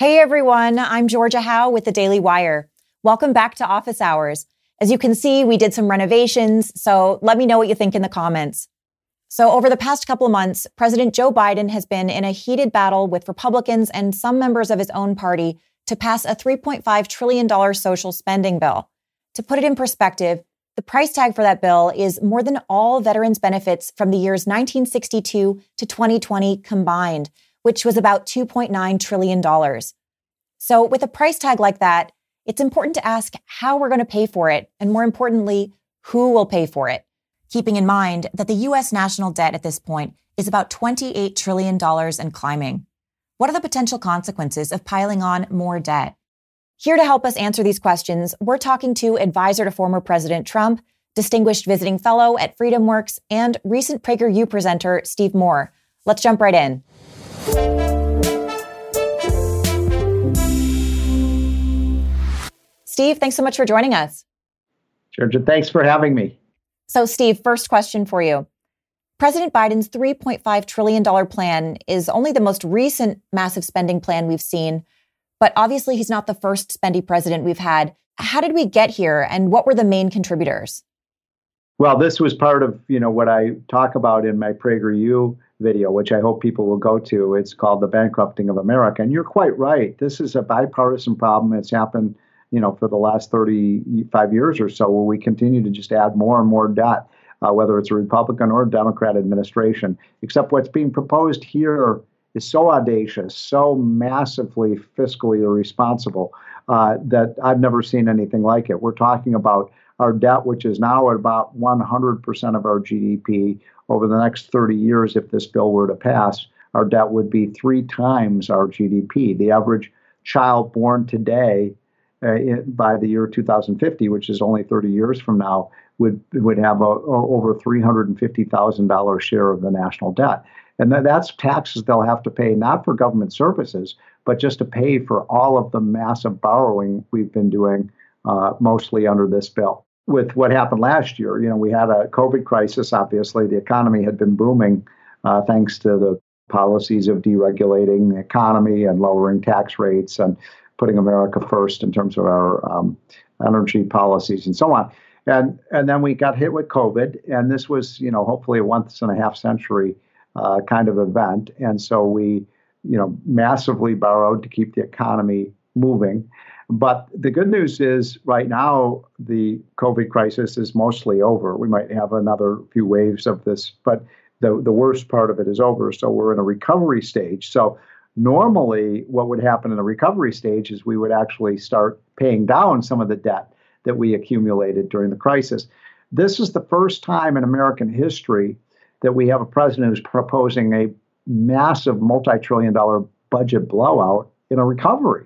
Hey everyone, I'm Georgia Howe with the Daily Wire. Welcome back to Office Hours. As you can see, we did some renovations, so let me know what you think in the comments. So, over the past couple of months, President Joe Biden has been in a heated battle with Republicans and some members of his own party to pass a $3.5 trillion social spending bill. To put it in perspective, the price tag for that bill is more than all veterans' benefits from the years 1962 to 2020 combined, which was about $2.9 trillion. So, with a price tag like that, it's important to ask how we're going to pay for it, and more importantly, who will pay for it, keeping in mind that the US national debt at this point is about $28 trillion and climbing. What are the potential consequences of piling on more debt? Here to help us answer these questions, we're talking to advisor to former President Trump, distinguished visiting fellow at FreedomWorks, and recent PragerU presenter Steve Moore. Let's jump right in. Steve, thanks so much for joining us. Georgia, thanks for having me. So, Steve, first question for you. President Biden's $3.5 trillion plan is only the most recent massive spending plan we've seen, but obviously he's not the first spendy president we've had. How did we get here and what were the main contributors? Well, this was part of, you know, what I talk about in my PragerU video, which I hope people will go to. It's called The Bankrupting of America. And you're quite right. This is a bipartisan problem. It's happened, you know, for the last 35 years or so, where we continue to just add more and more debt, uh, whether it's a Republican or a Democrat administration. Except what's being proposed here is so audacious, so massively fiscally irresponsible uh, that I've never seen anything like it. We're talking about our debt, which is now at about 100% of our GDP, over the next 30 years, if this bill were to pass, our debt would be three times our GDP. The average child born today, uh, by the year 2050, which is only 30 years from now, would would have a, a over $350,000 share of the national debt. And that's taxes they'll have to pay not for government services, but just to pay for all of the massive borrowing we've been doing, uh, mostly under this bill with what happened last year. You know, we had a COVID crisis. Obviously, the economy had been booming uh, thanks to the policies of deregulating the economy and lowering tax rates and putting America first in terms of our um, energy policies and so on. And and then we got hit with COVID, and this was you know hopefully a once and a half century uh, kind of event. And so we you know massively borrowed to keep the economy moving. But the good news is, right now, the COVID crisis is mostly over. We might have another few waves of this, but the, the worst part of it is over. So we're in a recovery stage. So normally, what would happen in a recovery stage is we would actually start paying down some of the debt that we accumulated during the crisis. This is the first time in American history that we have a president who's proposing a massive multi trillion dollar budget blowout in a recovery.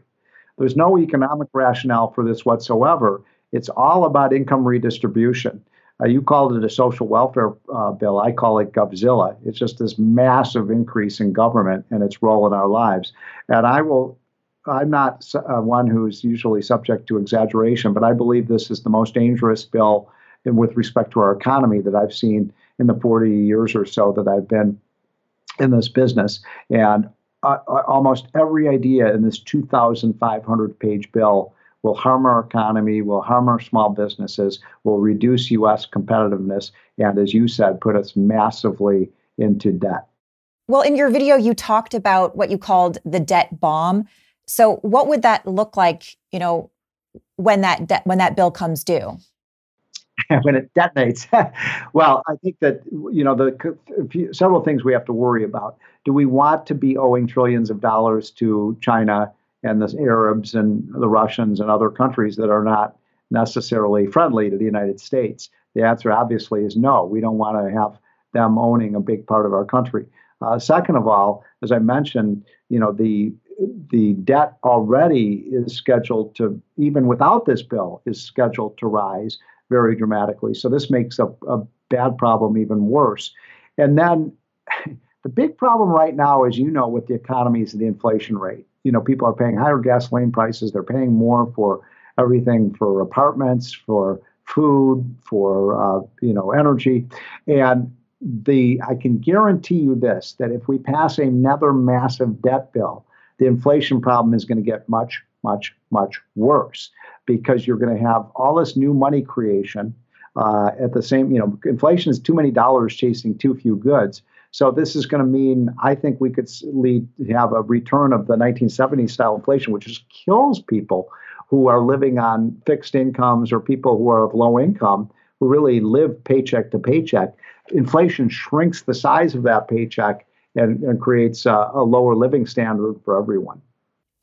There's no economic rationale for this whatsoever. It's all about income redistribution. Uh, you called it a social welfare uh, bill. I call it Govzilla. It's just this massive increase in government and its role in our lives. And I will, I'm not uh, one who's usually subject to exaggeration, but I believe this is the most dangerous bill in, with respect to our economy that I've seen in the 40 years or so that I've been in this business. And uh, almost every idea in this 2,500 page bill will harm our economy, will harm our small businesses, will reduce U.S. competitiveness, and as you said, put us massively into debt. Well, in your video, you talked about what you called the debt bomb. So, what would that look like? You know, when that de- when that bill comes due? When it detonates. well, I think that you know the several things we have to worry about. Do we want to be owing trillions of dollars to China and the Arabs and the Russians and other countries that are not necessarily friendly to the United States? The answer obviously is no. We don't want to have them owning a big part of our country. Uh, second of all, as I mentioned, you know the the debt already is scheduled to even without this bill is scheduled to rise very dramatically. So this makes a, a bad problem even worse. And then the big problem right now, as you know, with the economy is the inflation rate. You know, people are paying higher gasoline prices. They're paying more for everything for apartments, for food, for uh, you know energy, and the I can guarantee you this that if we pass another massive debt bill, the inflation problem is going to get much, much, much worse because you're going to have all this new money creation uh, at the same, you know, inflation is too many dollars chasing too few goods. So this is going to mean, I think we could lead have a return of the 1970s style inflation, which just kills people who are living on fixed incomes or people who are of low income who really live paycheck to paycheck. Inflation shrinks the size of that paycheck and, and creates a, a lower living standard for everyone.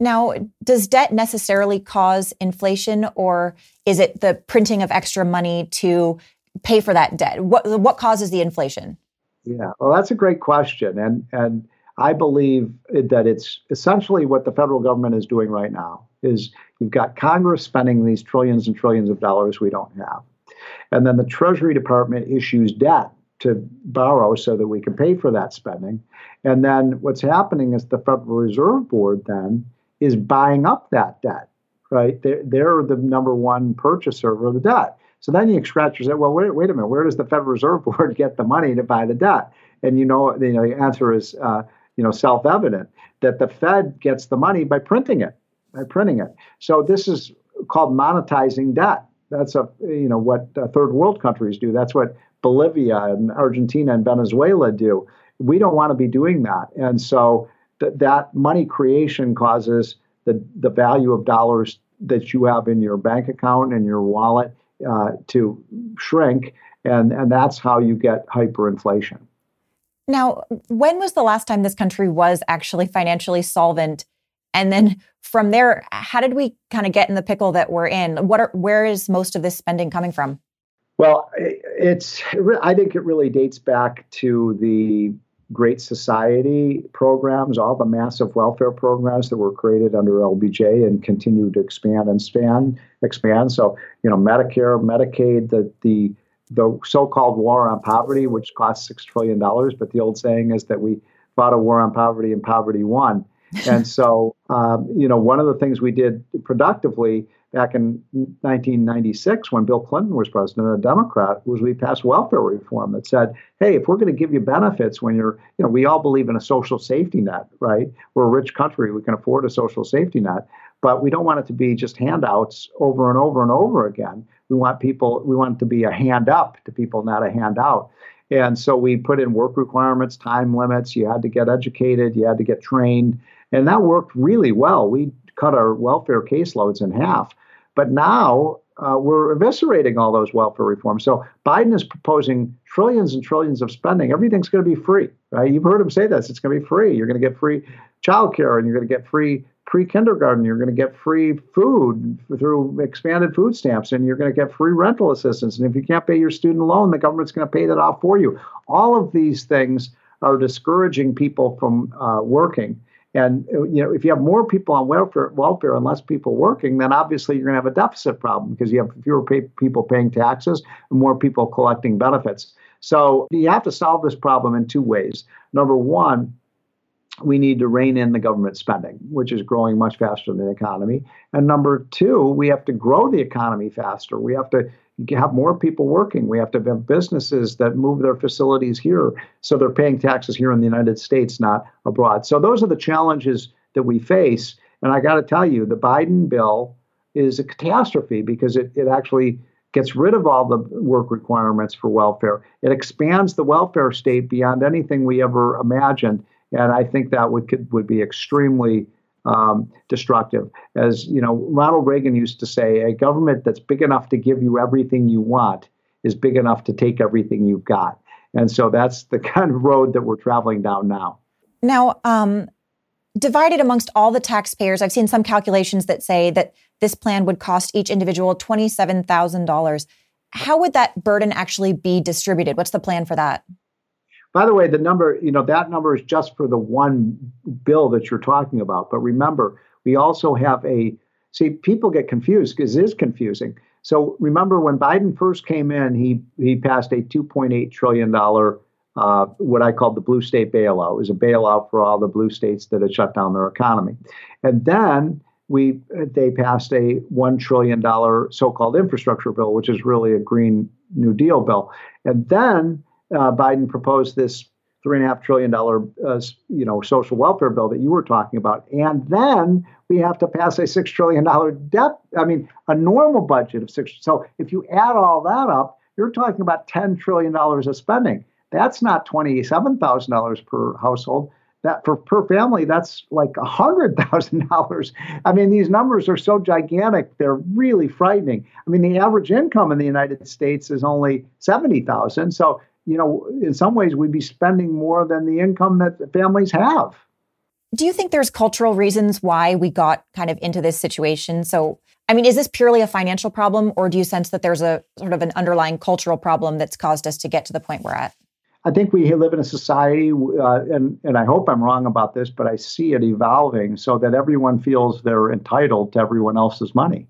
Now, does debt necessarily cause inflation, or is it the printing of extra money to pay for that debt? What what causes the inflation? Yeah, well, that's a great question, and and I believe that it's essentially what the federal government is doing right now. Is you've got Congress spending these trillions and trillions of dollars we don't have, and then the Treasury Department issues debt to borrow so that we can pay for that spending, and then what's happening is the Federal Reserve Board then is buying up that debt, right? They're, they're the number one purchaser of the debt. So then you scratch your head, well, wait, wait a minute, where does the Federal Reserve Board get the money to buy the debt? And you know, you know the answer is, uh, you know, self-evident that the Fed gets the money by printing it, by printing it. So this is called monetizing debt. That's a, you know, what uh, third world countries do. That's what Bolivia and Argentina and Venezuela do. We don't want to be doing that. And so that that money creation causes the, the value of dollars that you have in your bank account and your wallet uh, to shrink, and, and that's how you get hyperinflation. Now, when was the last time this country was actually financially solvent? And then from there, how did we kind of get in the pickle that we're in? What are, where is most of this spending coming from? Well, it's I think it really dates back to the Great Society programs, all the massive welfare programs that were created under LBJ and continue to expand and span, expand. So, you know, Medicare, Medicaid, the the the so-called war on poverty, which cost six trillion dollars, but the old saying is that we fought a war on poverty and poverty won. and so, um, you know, one of the things we did productively back in 1996 when Bill Clinton was president, a Democrat, was we passed welfare reform that said, hey, if we're going to give you benefits when you're, you know, we all believe in a social safety net, right? We're a rich country, we can afford a social safety net, but we don't want it to be just handouts over and over and over again. We want people, we want it to be a hand up to people, not a handout. And so we put in work requirements, time limits. You had to get educated, you had to get trained. And that worked really well. We cut our welfare caseloads in half. But now uh, we're eviscerating all those welfare reforms. So Biden is proposing trillions and trillions of spending. Everything's going to be free, right? You've heard him say this. It's going to be free. You're going to get free childcare, and you're going to get free pre-kindergarten. You're going to get free food through expanded food stamps, and you're going to get free rental assistance. And if you can't pay your student loan, the government's going to pay that off for you. All of these things are discouraging people from uh, working. And uh, you know, if you have more people on welfare, welfare and less people working, then obviously you're going to have a deficit problem because you have fewer pay, people paying taxes and more people collecting benefits. So you have to solve this problem in two ways. Number one, we need to rein in the government spending, which is growing much faster than the economy. And number two, we have to grow the economy faster. We have to have more people working. We have to have businesses that move their facilities here so they're paying taxes here in the United States, not abroad. So those are the challenges that we face. And I got to tell you, the Biden bill is a catastrophe because it, it actually gets rid of all the work requirements for welfare. It expands the welfare state beyond anything we ever imagined. And I think that would could, would be extremely um, destructive. As you know, Ronald Reagan used to say, a government that's big enough to give you everything you want is big enough to take everything you've got. And so that's the kind of road that we're traveling down now. Now, um, divided amongst all the taxpayers, I've seen some calculations that say that this plan would cost each individual $27,000. How would that burden actually be distributed? What's the plan for that? By the way, the number, you know, that number is just for the one bill that you're talking about. But remember, we also have a, see, people get confused because it is confusing. So remember when Biden first came in, he he passed a 2.8 trillion dollar uh, what I call the blue state bailout. It was a bailout for all the blue states that had shut down their economy, and then we they passed a one trillion dollar so-called infrastructure bill, which is really a green New Deal bill, and then uh, Biden proposed this three and a half trillion dollar, uh, you know, social welfare bill that you were talking about, and then we have to pass a six trillion dollar debt. I mean, a normal budget of six. So if you add all that up, you're talking about ten trillion dollars of spending. That's not twenty seven thousand dollars per household. That for per family, that's like a hundred thousand dollars. I mean, these numbers are so gigantic; they're really frightening. I mean, the average income in the United States is only seventy thousand. So you know, in some ways, we'd be spending more than the income that families have. Do you think there's cultural reasons why we got kind of into this situation? So, I mean, is this purely a financial problem, or do you sense that there's a sort of an underlying cultural problem that's caused us to get to the point we're at? I think we live in a society, uh, and and I hope I'm wrong about this, but I see it evolving so that everyone feels they're entitled to everyone else's money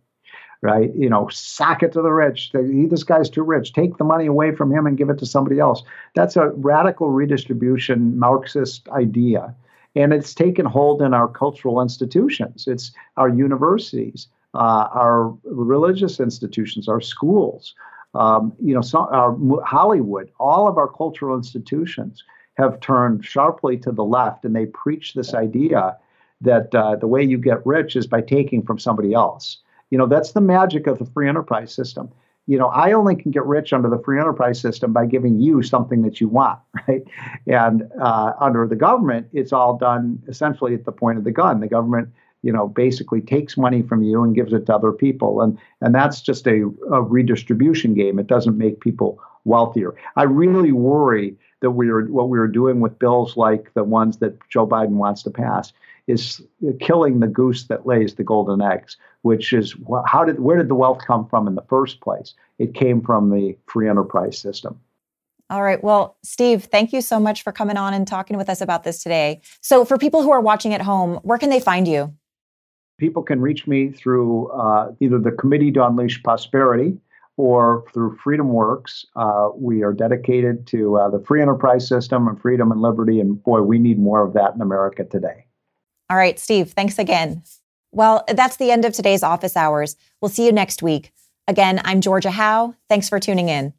right? You know, sack it to the rich. This guy's too rich. Take the money away from him and give it to somebody else. That's a radical redistribution Marxist idea. And it's taken hold in our cultural institutions. It's our universities, uh, our religious institutions, our schools, um, you know, so our Hollywood, all of our cultural institutions have turned sharply to the left, and they preach this idea that uh, the way you get rich is by taking from somebody else. You know, that's the magic of the free enterprise system. You know, I only can get rich under the free enterprise system by giving you something that you want, right? And uh, under the government, it's all done essentially at the point of the gun. The government, you know, basically takes money from you and gives it to other people, and and that's just a, a redistribution game. It doesn't make people wealthier. I really worry that we are what we are doing with bills like the ones that Joe Biden wants to pass is killing the goose that lays the golden eggs, which is how did where did the wealth come from in the first place? It came from the free enterprise system. All right. Well, Steve, thank you so much for coming on and talking with us about this today. So, for people who are watching at home, where can they find you? People can reach me through uh, either the Committee to Unleash Prosperity or through Freedom Works. Uh, we are dedicated to uh, the free enterprise system and freedom and liberty. And boy, we need more of that in America today. All right, Steve, thanks again. Well, that's the end of today's office hours. We'll see you next week. Again, I'm Georgia Howe. Thanks for tuning in.